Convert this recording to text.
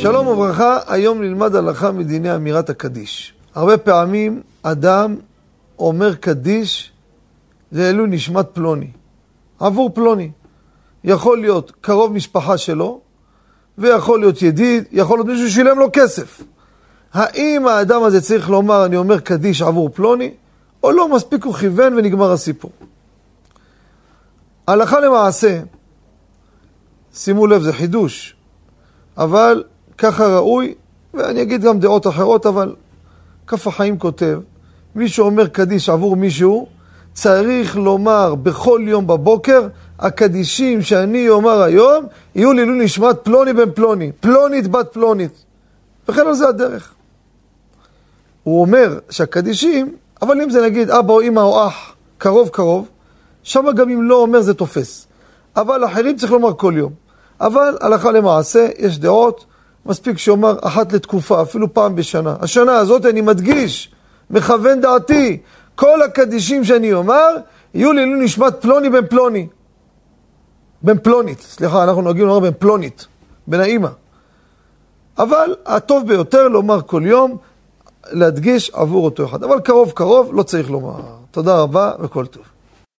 שלום וברכה, היום נלמד הלכה מדיני אמירת הקדיש. הרבה פעמים אדם אומר קדיש לעילוי נשמת פלוני, עבור פלוני. יכול להיות קרוב משפחה שלו, ויכול להיות ידיד, יכול להיות מישהו ששילם לו כסף. האם האדם הזה צריך לומר, אני אומר קדיש עבור פלוני, או לא, מספיק הוא כיוון ונגמר הסיפור. הלכה למעשה, שימו לב, זה חידוש, אבל ככה ראוי, ואני אגיד גם דעות אחרות, אבל כף החיים כותב, מי שאומר קדיש עבור מישהו, צריך לומר בכל יום בבוקר, הקדישים שאני אומר היום, יהיו לעילוי נשמת פלוני בן פלוני, פלונית בת פלונית. וכן על זה הדרך. הוא אומר שהקדישים, אבל אם זה נגיד אבא או אמא או אח, קרוב קרוב, שם גם אם לא אומר זה תופס. אבל אחרים צריך לומר כל יום. אבל הלכה למעשה, יש דעות, מספיק שאומר אחת לתקופה, אפילו פעם בשנה. השנה הזאת אני מדגיש, מכוון דעתי, כל הקדישים שאני אומר, יהיו לעילוי נשמת פלוני בן פלוני. בן פלונית, סליחה, אנחנו נוהגים לומר בן פלונית, בן האימא. אבל הטוב ביותר לומר כל יום, להדגיש עבור אותו אחד. אבל קרוב קרוב לא צריך לומר. תודה רבה וכל טוב.